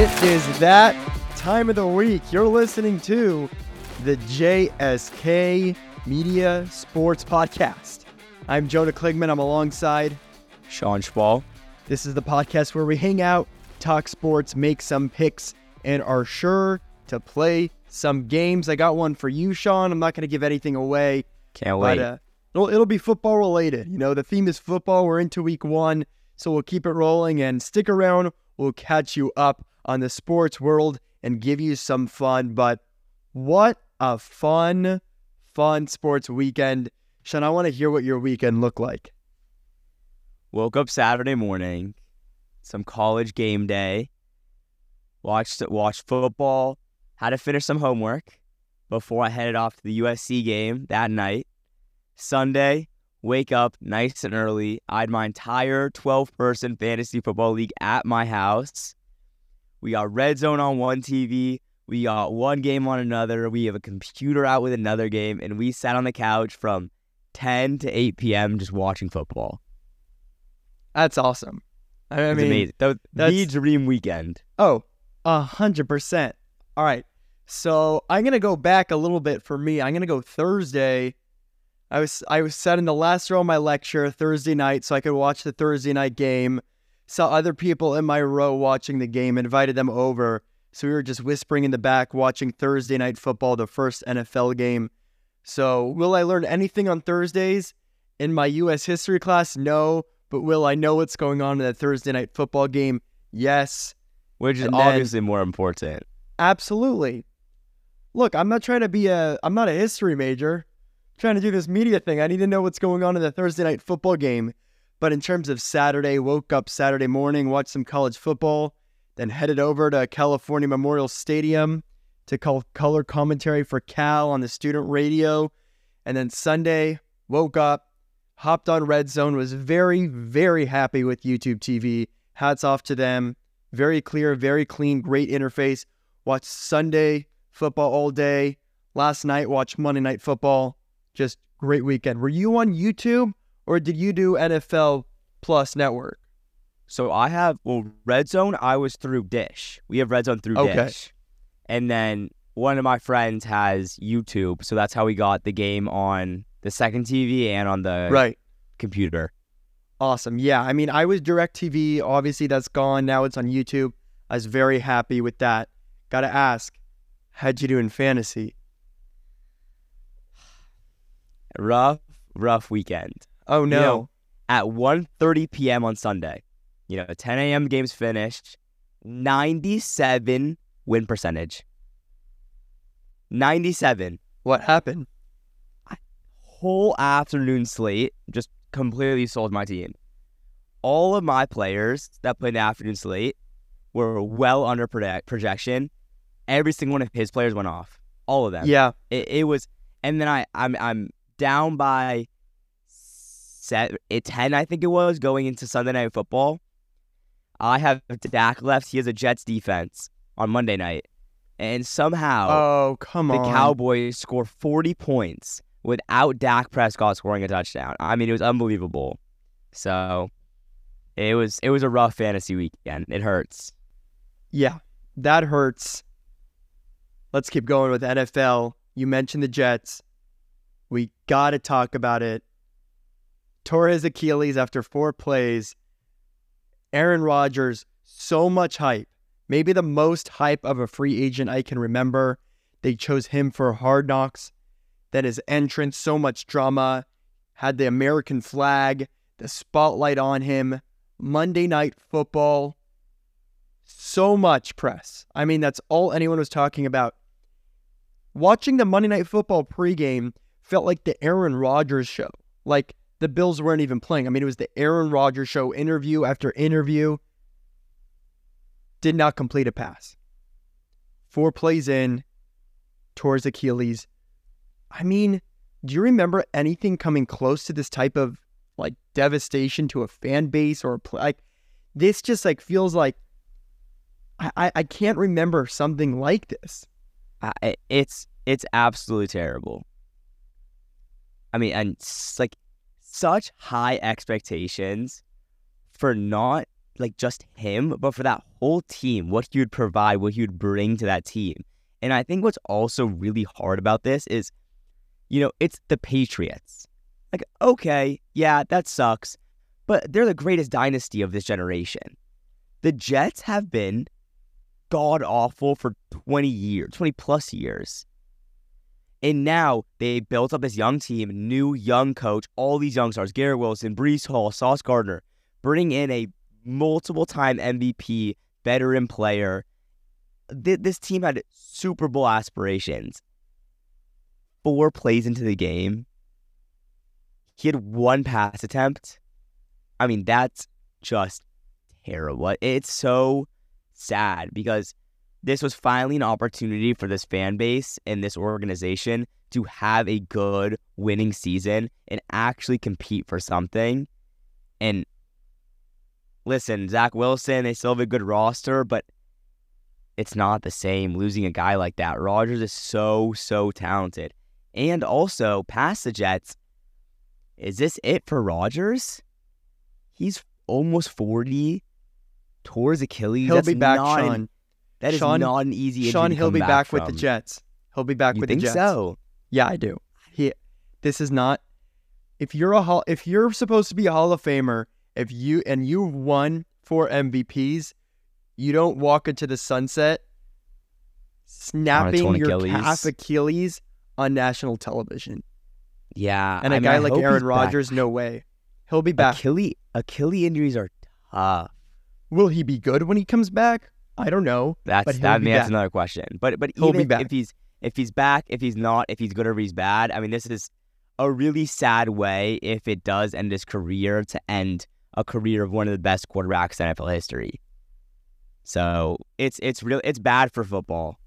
It is that time of the week. You're listening to the JSK Media Sports Podcast. I'm Jonah Kligman. I'm alongside Shaun Shpall. This is the podcast where we hang out, talk sports, make some picks, and are sure to play some games. I got one for you, Shaun. I'm not going to give anything away. Can't wait. But, uh, it'll, it'll be football related. You know, the theme is football. We're into week one, so we'll keep it rolling and stick around. We'll catch you up on the sports world and give you some fun. But what a fun, fun sports weekend. Shaun, I want to hear what your weekend looked like. Woke up Saturday morning, some college game day, watched watched football, had to finish some homework before I headed off to the USC game that night. Sunday, wake up nice and early. I had my entire 12 person fantasy football league at my house. We got red zone on one TV. We got one game on another. We have a computer out with another game. And we sat on the couch from 10 to 8 p.m. just watching football. That's awesome. I It's mean, amazing. The, that's- the dream weekend. Oh, a hundred percent. All right. So I'm gonna go back a little bit for me. I'm gonna go Thursday. I was I was sat in the last row of my lecture Thursday night so I could watch the Thursday night game. Saw other people in my row watching the game, invited them over. So we were just whispering in the back watching Thursday night football, the first NFL game. So will I learn anything on Thursdays in my US history class? No. But will I know what's going on in that Thursday night football game? Yes. Which is And then- obviously more important. Absolutely. Look, I'm not trying to be a I'm not a history major. I'm trying to do this media thing. I need to know what's going on in the Thursday night football game. But in terms of Saturday, woke up Saturday morning, watched some college football, then headed over to California Memorial Stadium to call color commentary for Cal on the student radio. And then Sunday, woke up, hopped on Red Zone, was very, very happy with YouTube TV. Hats off to them. Very clear, very clean, great interface. Watched Sunday football all day. Last night, watched Monday Night Football. Just great weekend. Were you on YouTube or did you do NFL Plus Network? So I have well Red Zone. I was through Dish. We have Red Zone through Okay. Dish, and then one of my friends has YouTube, so that's how we got the game on the second TV and on the Right. computer. Awesome. Yeah. I mean, I was DirecTV. Obviously, that's gone. Now it's on YouTube. I was very happy with that. Got to ask, how'd you do in fantasy? Rough, rough weekend. Oh, no. know, At 1.30 p.m. on Sunday, you know, 10 a.m. games finished. 97 win percentage. 97. what happened? whole afternoon slate just completely sold my team. All of my players that played the afternoon slate were well under project- projection. Every single one of his players went off. All of them. Yeah. It, it was, and then I I'm I'm down by set it ten I think it was going into Sunday night football. I have Dak left. He has a Jets defense on Monday night, and somehow Oh, come the. Cowboys score 40 points without Dak Prescott scoring a touchdown. I mean, it was unbelievable. So it was it was a rough fantasy weekend. It hurts. Yeah, that hurts. Let's keep going with NFL. You mentioned the Jets. We got to talk about it. Tore his Achilles after four plays. Aaron Rodgers, so much hype. Maybe the most hype of a free agent I can remember. They chose him for Hard Knocks. Then his entrance, so much drama. Had the American flag, the spotlight on him. Monday Night Football so much press. I mean, that's all anyone was talking about. Watching the Monday Night Football pregame felt like the Aaron Rodgers show. Like the Bills weren't even playing. I mean, it was the Aaron Rodgers show, interview after interview. Did not complete a pass. Four plays in, towards Achilles. I mean, do you remember anything coming close to this type of like devastation to a fan base or a play? Like this just like feels like I, I, can't remember something like this. I- It's it's absolutely terrible. I mean, and like such high expectations for not like just him, but for that whole team, what he would provide, what he would bring to that team. And I think what's also really hard about this is, you know, it's the Patriots. Like, okay, yeah, that sucks, but they're the greatest dynasty of this generation. The Jets have been god awful for 20 years, 20 plus years. And now they built up this young team, new young coach, all these young stars, Garrett Wilson, Breece Hall, Sauce Gardner, bring in a multiple time MVP, veteran player. This team had Super Bowl aspirations. Four plays into the game, he had one pass attempt. I mean, that's just terrible. It's so sad because this was finally an opportunity for this fan base and this organization to have a good winning season and actually compete for something. And listen, Zach Wilson, they still have a good roster, but it's not the same losing a guy like that. Rodgers is so, so talented. And also, past the Jets, is this it for Rodgers? He's almost 40, towards Achilles. He'll That's be back, Shaun. An, that is Shaun- not an easy Shaun, he'll be back, with the. Jets. He'll be back You with think the Jets. so? Yeah, I do. He, this is not. If you're a hall, if you're supposed to be a Hall of Famer, if you and you've won four MVPs, you don't walk into the sunset snapping your Achilles. calf Achilles on national television. Yeah. And a I mean, guy I like Aaron. Rodgers, no way. He'll be back. Achilles, Achilles injuries are tough. Will he be good when he comes back? I don't know. That's that. I be mean, that's back. another question. But but He'll even if he's if he's back, if he's not, if he's good or if he's bad, I mean, this is a really sad way if it does end his career to end a career of one of the best quarterbacks in NFL history. So it's it's real it's bad for football.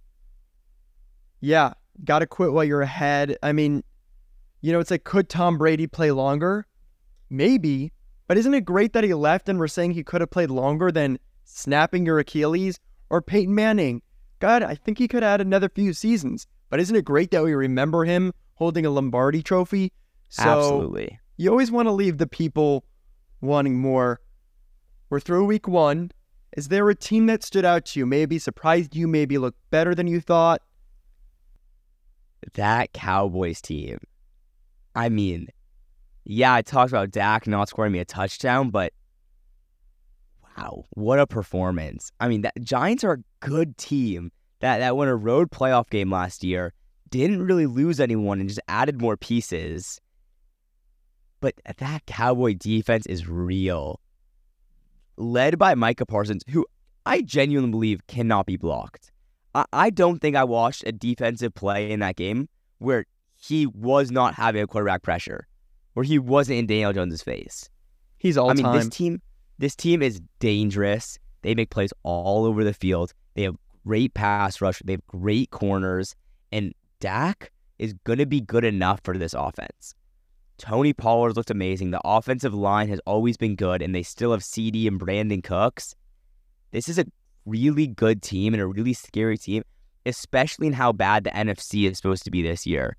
Yeah, got to quit while you're ahead. I mean, you know, it's like, could Tom Brady play longer? Maybe. But isn't it great that he left and we're saying he could have played longer than snapping your Achilles? Or Peyton Manning? God, I think he could add another few seasons. But isn't it great that we remember him holding a Lombardi trophy? So Absolutely. you always want to leave the people wanting more. We're through week one. Is there a team that stood out to you? Maybe surprised you, maybe looked better than you thought? that Cowboys team. I mean, yeah, I talked about Dak not scoring me a touchdown, but wow, what a performance. I mean, that Giants are a good team that, that won a road playoff game last year, didn't really lose anyone and just added more pieces. But that Cowboy defense is real. Led by Micah Parsons, who I genuinely believe cannot be blocked. I, I don't think I watched a defensive play in that game where he was not having a quarterback pressure, where he wasn't in Daniel Jones' face. He's all I mean, time. this team, this team is dangerous. They make plays all over the field. They have great pass rush. They have great corners, and Dak is going to be good enough for this offense. Tony Pollard looked amazing. The offensive line has always been good, and they still have CeeDee and Brandin Cooks. This is a really good team and a really scary team, especially in how bad the NFC is supposed to be this year.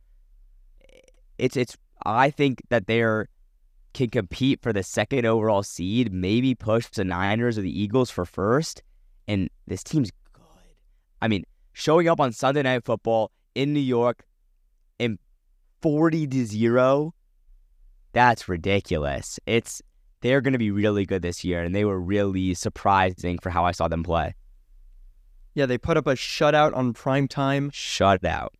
It's it's I think that they're can compete for the second overall seed, maybe push the Niners or the Eagles for first. And this team's good. I mean, showing up on Sunday Night Football in New York in 40 to 0, that's ridiculous. It's they're going to be really good this year, and they were really surprising for how I saw them play. yeah, they put up a shutout on prime time. Shut out.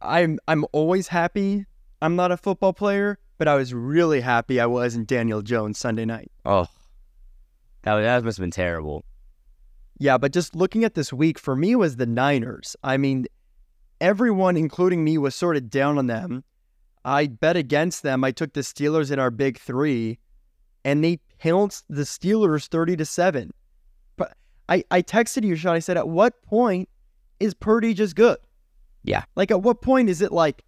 I'm I'm always happy. I'm not a football player, but I was really happy I wasn't Daniel Jones Sunday night. Oh, that, that must have been terrible. Yeah, but just looking at this week for me was the Niners. I mean, everyone, including me, was sort of down on them. I bet against them. I took the Steelers in our big three, and they pounced the Steelers thirty to seven. But I, I texted you, Shaun. I said, at what point is Purdy just good? Yeah. Like, at what point is it like,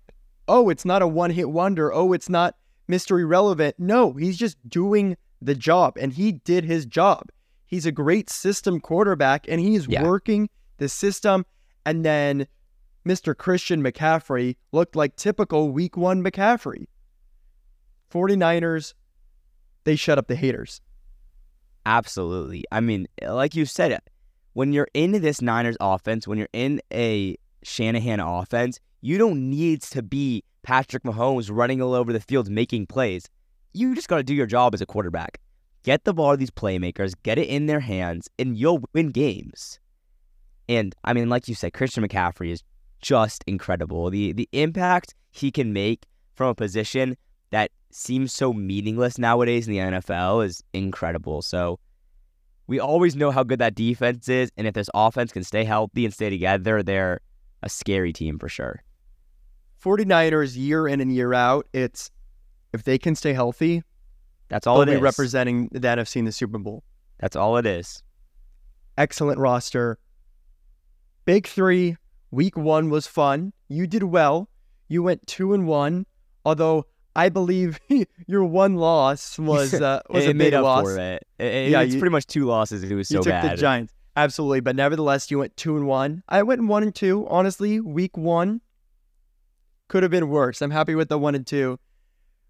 oh, it's not a one hit wonder. Oh, it's not mystery relevant. No, he's just doing the job, and he did his job. He's a great system quarterback, and he's Yeah. working the system. And then Mr. Christian McCaffrey looked like typical week one McCaffrey. 49ers, they shut up the haters. Absolutely. I mean, like you said, when you're in this Niners offense, when you're in a Shanahan offense, you don't need to be Patrick Mahomes running all over the field making plays. You just got to do your job as a quarterback. Get the ball to these playmakers, get it in their hands, and you'll win games. And I mean, like you said, Christian McCaffrey is just incredible. The the impact he can make from a position that seems so meaningless nowadays in the NFL is incredible. So we always know how good that defense is, and if this offense can stay healthy and stay together, they're a scary team for sure. 49ers year in and year out, it's if they can stay healthy, that's all it be is. representing the NFC in the Super Bowl. That's all it is. Excellent roster. Big three. Week one was fun. You did well. You went two and one. Although I believe your one loss was uh, was it a made big up loss. for it. It- Yeah, it's you- pretty much two losses. It was so You took bad. the Giants. Absolutely. But nevertheless, you went two and one. I went one and two. Honestly, week one could have been worse. I'm happy with the one and two.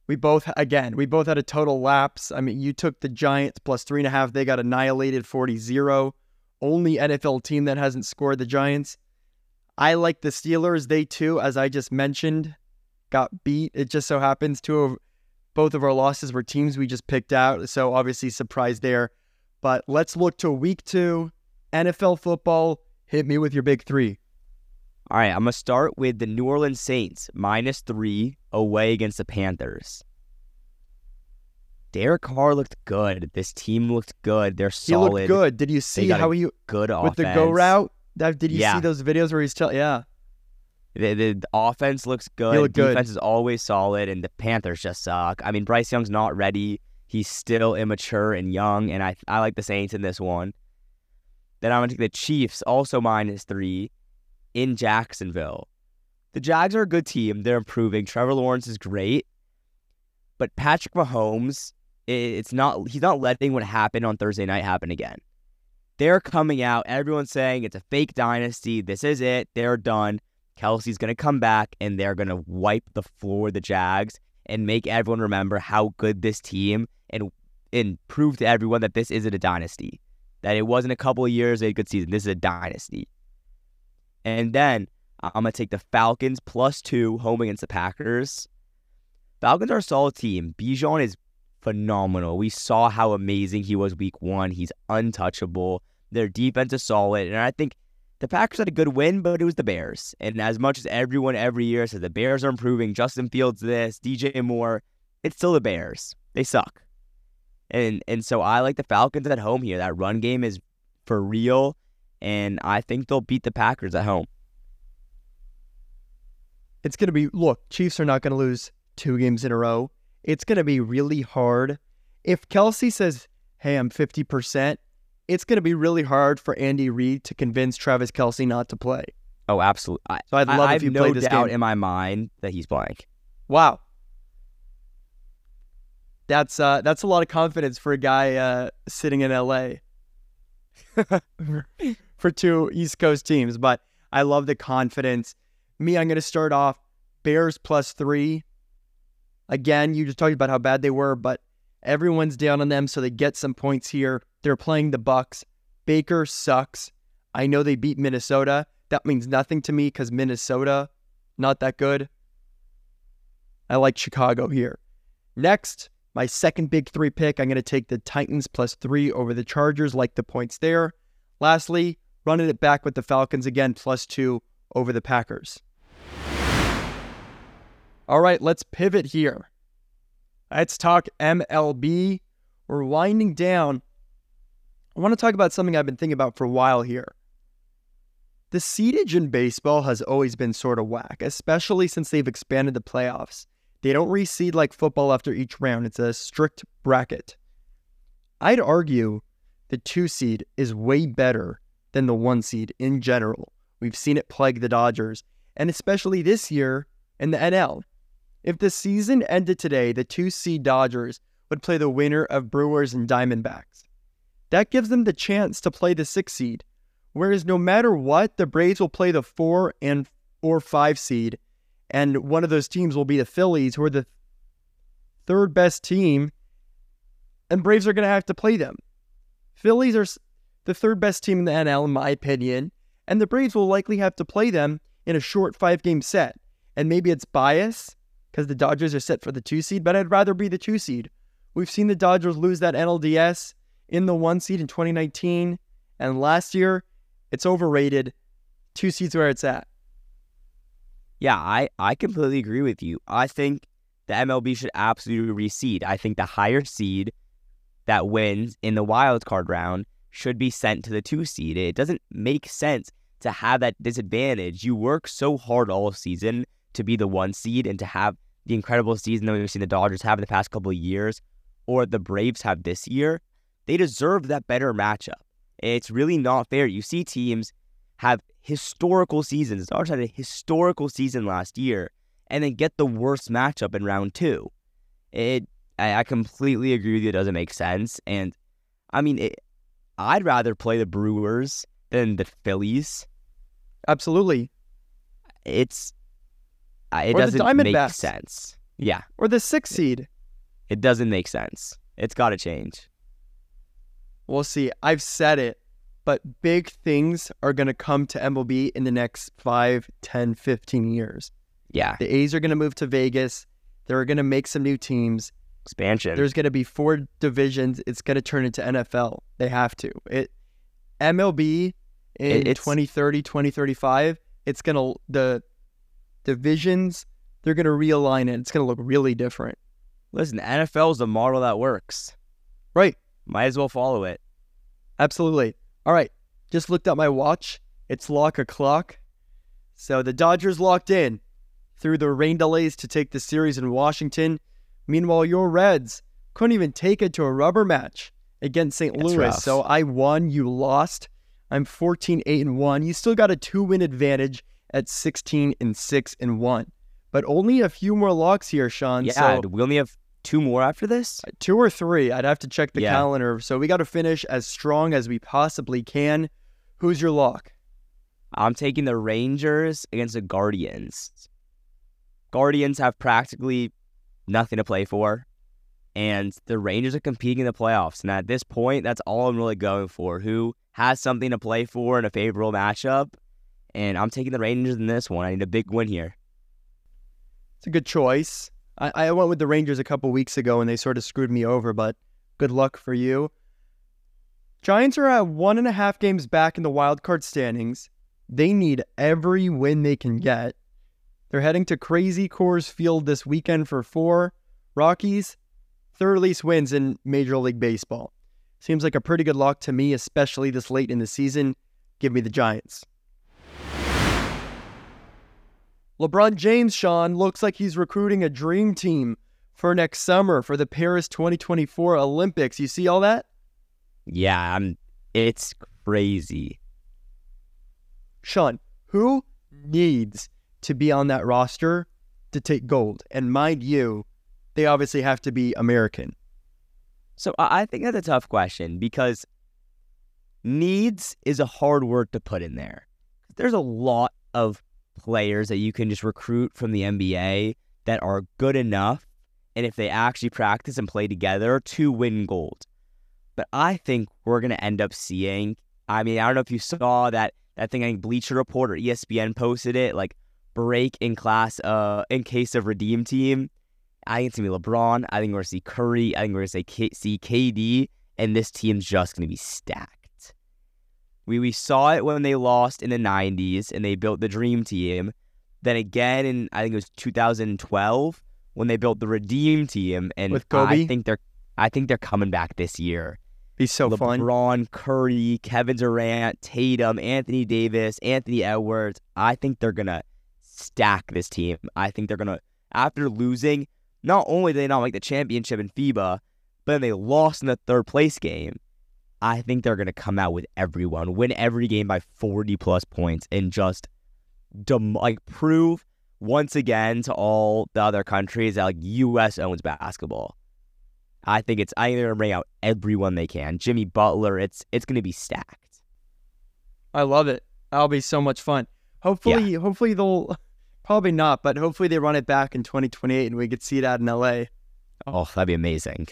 We both, again, we both had a total lapse. I mean, you took the Giants plus three and a half. They got annihilated 40 0. Only NFL team that hasn't scored the Giants. I like the Steelers. They too, as I just mentioned, got beat. It just so happens two of both of our losses were teams we just picked out. So obviously surprise there. But let's look to week two. NFL football. Hit me with your big three. All right, I'm gonna start with the New Orleans Saints minus three away against the Panthers. Derek Carr looked good. This team looked good. They're solid. He looked good. Did you see how he Good with offense. the go route? That did you Yeah. see those videos where he's telling? Yeah, The, the, the offense looks good. good. Defense is always solid, and the Panthers just suck. I mean, Bryce Young's not ready. He's still immature and young, and I I like the Saints in this one. Then I'm gonna take the Chiefs, also minus three, in Jacksonville. The Jags are a good team. They're improving. Trevor Lawrence is great, but Patrick Mahomes, it's not. He's not letting what happened on Thursday night happen again. They're coming out. Everyone's saying it's a fake dynasty. This is it. They're done. Kelce's going to come back and they're going to wipe the floor with the Jags and make everyone remember how good this team and and prove to everyone that this isn't a dynasty. That it wasn't a couple of years, a good season. This is a dynasty. And then I'm going to take the Falcons plus two home against the Packers. Falcons are a solid team. Bijan is phenomenal. We saw how amazing he was week one. He's untouchable. Their defense is solid. And I think the Packers had a good win, but it was the Bears. And as much as everyone every year says the Bears are improving, Justin Fields this, DJ Moore, it's still the Bears. They suck. And and so I like the Falcons at home here. That run game is for real. And I think they'll beat the Packers at home. it's gonna be. Look, Chiefs are not gonna lose two games in a row. It's gonna be really hard. If Kelce says, "Hey, I'm 50 percent," it's gonna be really hard for Andy Reid to convince Travis Kelce not to play. Oh, absolutely. I, So I'd love I if you no played this doubt game. in my mind that he's playing. Wow. That's uh that's a lot of confidence for a guy uh sitting in LA for two East Coast teams, but I love the confidence. Me, I'm gonna start off Bears plus three. Again, you just talked about how bad they were, but everyone's down on them, so they get some points here. They're playing the Bucs. Baker sucks. I know they beat Minnesota. That means nothing to me because Minnesota, not that good. I like Chicago here. Next, my second big three pick, I'm going to take the Titans plus three over the Chargers, like the points there. Lastly, running it back with the Falcons again, plus two over the Packers. All right, let's pivot here. Let's talk MLB. We're winding down. I want to talk about something I've been thinking about for a while here. The seedage in baseball has always been sort of whack, especially since they've expanded the playoffs. They don't reseed like football after each round, it's a strict bracket. I'd argue the two seed is way better than the one seed in general. We've seen it plague the Dodgers, and especially this year in the NL. If the season ended today, the two seed Dodgers would play the winner of Brewers and Diamondbacks. That gives them the chance to play the six seed. Whereas no matter what, the Braves will play the four and or five seed, and one of those teams will be the Phillies, who are the third best team, and Braves are going to have to play them. Phillies are the third best team in the NL, in my opinion, and the Braves will likely have to play them in a short five game set. And maybe it's bias because the Dodgers are set for the two seed, but I'd rather be the two seed. We've seen the Dodgers lose that NLDS in the one seed in 2019, and last year it's overrated. Two seeds where it's at. Yeah, I, I completely agree with you. I think the MLB should absolutely reseed. I think the higher seed that wins in the wild card round should be sent to the two seed. It doesn't make sense to have that disadvantage. You work so hard all season to be the one seed and to have the incredible season that we've seen the Dodgers have in the past couple of years or the Braves have this year. They deserve that better matchup. It's really not fair. You see teams have historical seasons. The Dodgers had a historical season last year and then get the worst matchup in round two. It, I, I completely agree with you. It doesn't make sense. And I mean, it, I'd rather play the Brewers than the Phillies. Absolutely. It's uh, it Or doesn't make sense. Yeah, Or the six seed. it doesn't make sense. It's got to change. We'll see. I've said it, but big things are going to come to MLB in the next 5, 10, 15 years. Yeah, The A's are going to move to Vegas. They're going to make some new teams. Expansion. There's going to be four divisions. It's going to turn into NFL. They have to. It MLB in It- it's- 2030, 2035, it's going to the divisions, they're going to realign it. It's going to look really different. Listen, NFL is the model that works. Right. Might as well follow it. Absolutely. All right. Just looked at my watch. It's lock o'clock. So the Dodgers locked in through the rain delays to take the series in Washington. Meanwhile, your Reds couldn't even take it to a rubber match against St. That's Louis. rough. So I won, you lost. I'm 14 8 and 1. You still got a 2-win advantage at 16 and 6 and 1. But only a few more locks here, Shaun. Yeah, So we only have two more after this. Uh, two or three. I'd have to check the Yeah. calendar. So we got to finish as strong as we possibly can. Who's your lock? I'm taking the Rangers against the Guardians. Guardians have practically nothing to play for, and the Rangers are competing in the playoffs. And at this point, that's all I'm really going for. Who has something to play for in a favorable matchup? And I'm taking the Rangers in this one. I need a big win here. It's a good choice. I, I went with the Rangers a couple weeks ago and they sort of screwed me over, but good luck for you. Giants are at one and a half games back in the wild card standings. They need every win they can get. They're heading to Crazy Coors Field this weekend for four. Rockies, third least wins in Major League Baseball. Seems like a pretty good lock to me, especially this late in the season. Give me the Giants. LeBron James, Shaun, looks like he's recruiting a dream team for next summer for the Paris 2024 Olympics. You see all that? Yeah, I'm. It's crazy. Shaun, who needs to be on that roster to take gold? And mind you, they obviously have to be American. So I think that's a tough question because needs is a hard word to put in there. There's a lot of players that you can just recruit from the NBA that are good enough, and if they actually practice and play together, to win gold. But I think we're gonna end up seeing. I mean, I don't know if you saw that that thing. I think Bleacher Report or ESPN posted it, like break in class, uh, in case of redeem team. I think it's gonna be LeBron. I think we're gonna see Curry. I think we're gonna see, K- see KD, and this team's just gonna be stacked. We we saw it when they lost in the '90s and they built the Dream Team. Then again in I think it was 2012 when they built the Redeem Team, and With Kobe? I think they're I think they're coming back this year. Be so fun. LeBron, Curry, Kevin Durant, Tatum, Anthony Davis, Anthony Edwards. I think they're gonna stack this team. I think they're gonna after losing. Not only did they not make the championship in FIBA, but then they lost in the third place game. I think they're gonna come out with everyone, win every game by forty plus points, and just dem- like prove once again to all the other countries that like U.S. owns basketball. I think it's I think they're gonna bring out everyone they can. Jimmy Butler, it's it's gonna be stacked. I love it. That'll be so much fun. Hopefully, hopefully they'll probably not, but hopefully they run it back in 2028 and we could see it out in LA. Oh, that'd be amazing.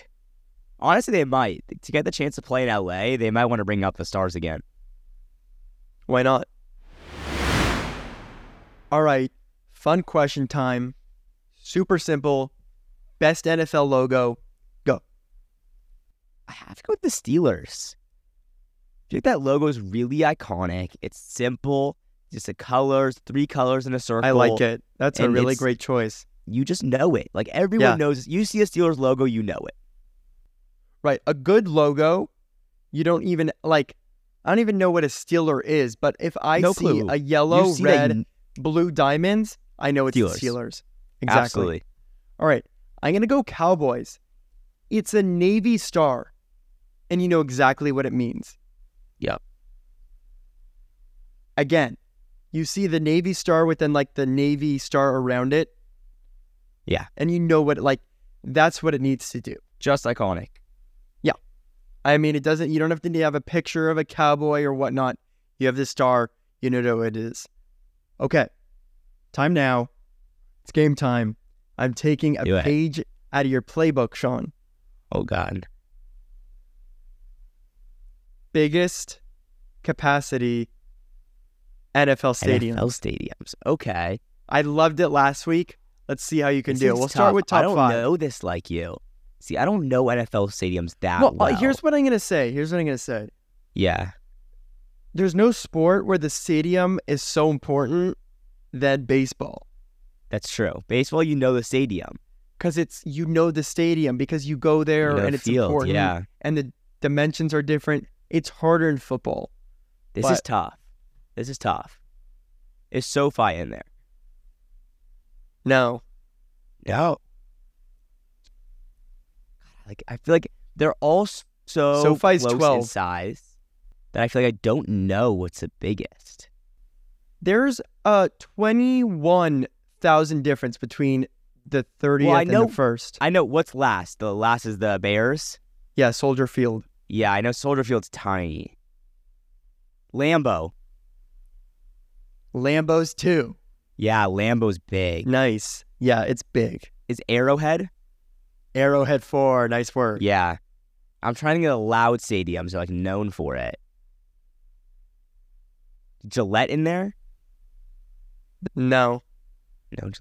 Honestly, they might to get the chance to play in LA. They might want to bring up the Stars again. Why not? All right, fun question time. Super simple. Best NFL logo. Go. I have to go with the Steelers. I think that logo is really iconic. It's simple, just the colors, three colors in a circle. I like it. That's a really great choice. You just know it. Like everyone Yeah. knows. You see a Steelers logo, you know it. Right. A good logo, you don't even like I don't even know what a Steeler is, but if I No see clue. a yellow, see red, blue diamonds, I know it's Steelers. the Steelers. Exactly. Absolutely. All right. I'm going to go Cowboys. It's a navy star. And you know exactly what it means. Yep. Again, you see the navy star within like the navy star around it. Yeah. And you know what like that's what it needs to do. Just iconic. Yeah. I mean, it doesn't, you don't have to have a picture of a cowboy or whatnot. You have the star, you know what it is. Okay. Time now. It's game time. I'm taking a Do it. page out of your playbook, Shaun. Oh God. Biggest capacity NFL stadium. NFL stadiums. Okay. I loved it last week. Let's see how you can This do. We'll start with top five. I don't five. know this like you. See, I don't know NFL stadiums that well, well. uh, here's what I'm going to say. Here's what I'm going to say. yeah. There's no sport where the stadium is so important than baseball. That's true. Baseball, you know the stadium. because it's you know the stadium because you go there You know and the it's field. important Yeah. and the dimensions are different. It's harder in football. This is tough. This is tough. Is SoFi in there? No, No. Like I feel like they're all so SoFi's close 12. in size that I feel like I don't know what's the biggest. there's a twenty-one thousand difference between the thirtieth I and know- the first. I know what's last. The last is the Bears. Yeah, Soldier Field. Yeah, I know Soldier Field's tiny. Lambeau. Lambeau's too. Yeah, Lambeau's big. Nice. Yeah, it's big. Is Arrowhead? Arrowhead four. Nice work. Yeah. I'm trying to get a loud stadiums are like known for it. Gillette in there? No. No Gillette.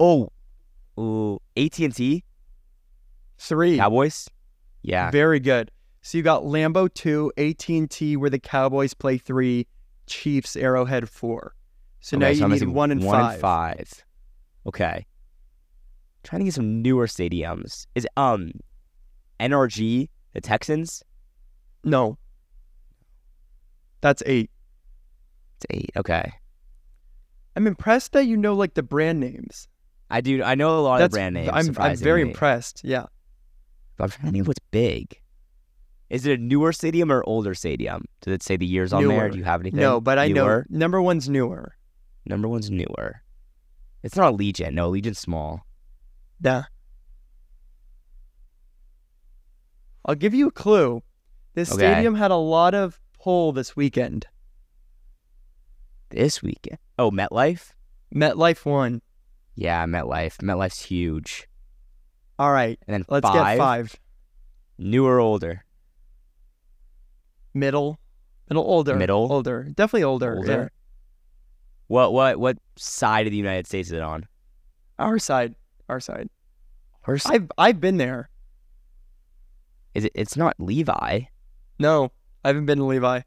Oh, ooh, AT and T Three. Cowboys. Yeah, Very good. So you got Lambo two, AT&T where the Cowboys play three, Chiefs Arrowhead four. So now Okay, you I'm need one and one five. and five. Okay. Trying to get some newer stadiums. Is um NRG the Texans? No. That's eight. It's eight. Okay. I'm impressed that you know like the brand names. I do. I know a lot of That's the brand names. I'm I'm very impressed. Yeah. But I'm trying to think what's big. Is it a newer stadium or older stadium? Does it say the years on there? Do you have anything? No, but I newer? know number one's newer. Number one's newer. It's not Allegiant. No, Allegiant's small. Yeah. I'll give you a clue. This Okay. stadium had a lot of pull this weekend. This weekend. Oh, MetLife? MetLife won. Yeah, MetLife. MetLife's huge. All right. And then Let's five, get five. Newer, or older. Middle. Middle older. Middle? Older. Definitely older. Older? Yeah. What what what side of the United States is it on? Our side. Our side. Her s- I've I've been there. is it? It's not Levi. No, I haven't been to Levi.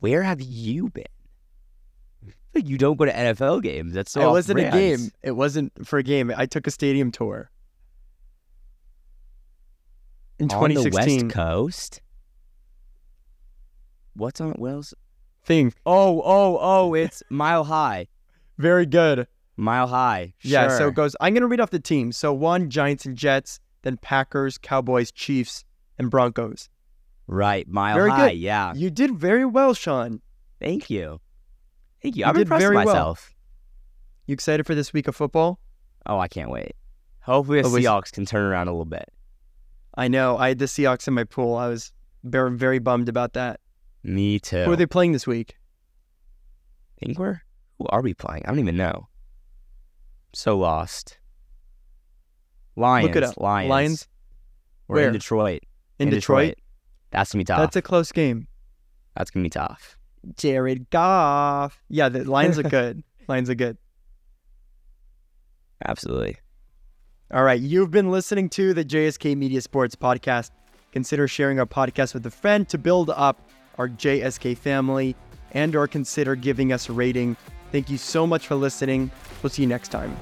Where have you been? Like, You don't go to NFL games. That's so. it wasn't a game. It wasn't for a game. I took a stadium tour in on the 2016. West Coast. What's on? What else? Thing. Oh, oh, oh! It's Mile High. Very good. Mile High. Yeah. So it goes. I'm gonna read off the teams. So one Giants and Jets, then Packers, Cowboys, Chiefs, and Broncos. right, Mile Very High. good. Yeah. You did very well, Shaun. Thank you. Thank you. You I'm did impressed very with well. myself. You excited for this week of football? Oh, I can't wait. Hopefully, the Oh, Seahawks can turn around a little bit. I know. I had the Seahawks in my pool. I was very, very bummed about that. Me too. Who are they playing this week? I think we're who are we playing? I don't even know. so lost. Lions. Look it up. Lions. Lions. or Where? in Detroit. in, Detroit. That's gonna be tough. That's a close game. That's gonna be tough. Jared Goff. Yeah, the Lions are good. Lions are good. Absolutely. All right, you've been listening to the JSK Media Sports Podcast. Consider sharing our podcast with a friend to build up our JSK family and or consider giving us a rating. Thank you so much for listening. We'll see you next time.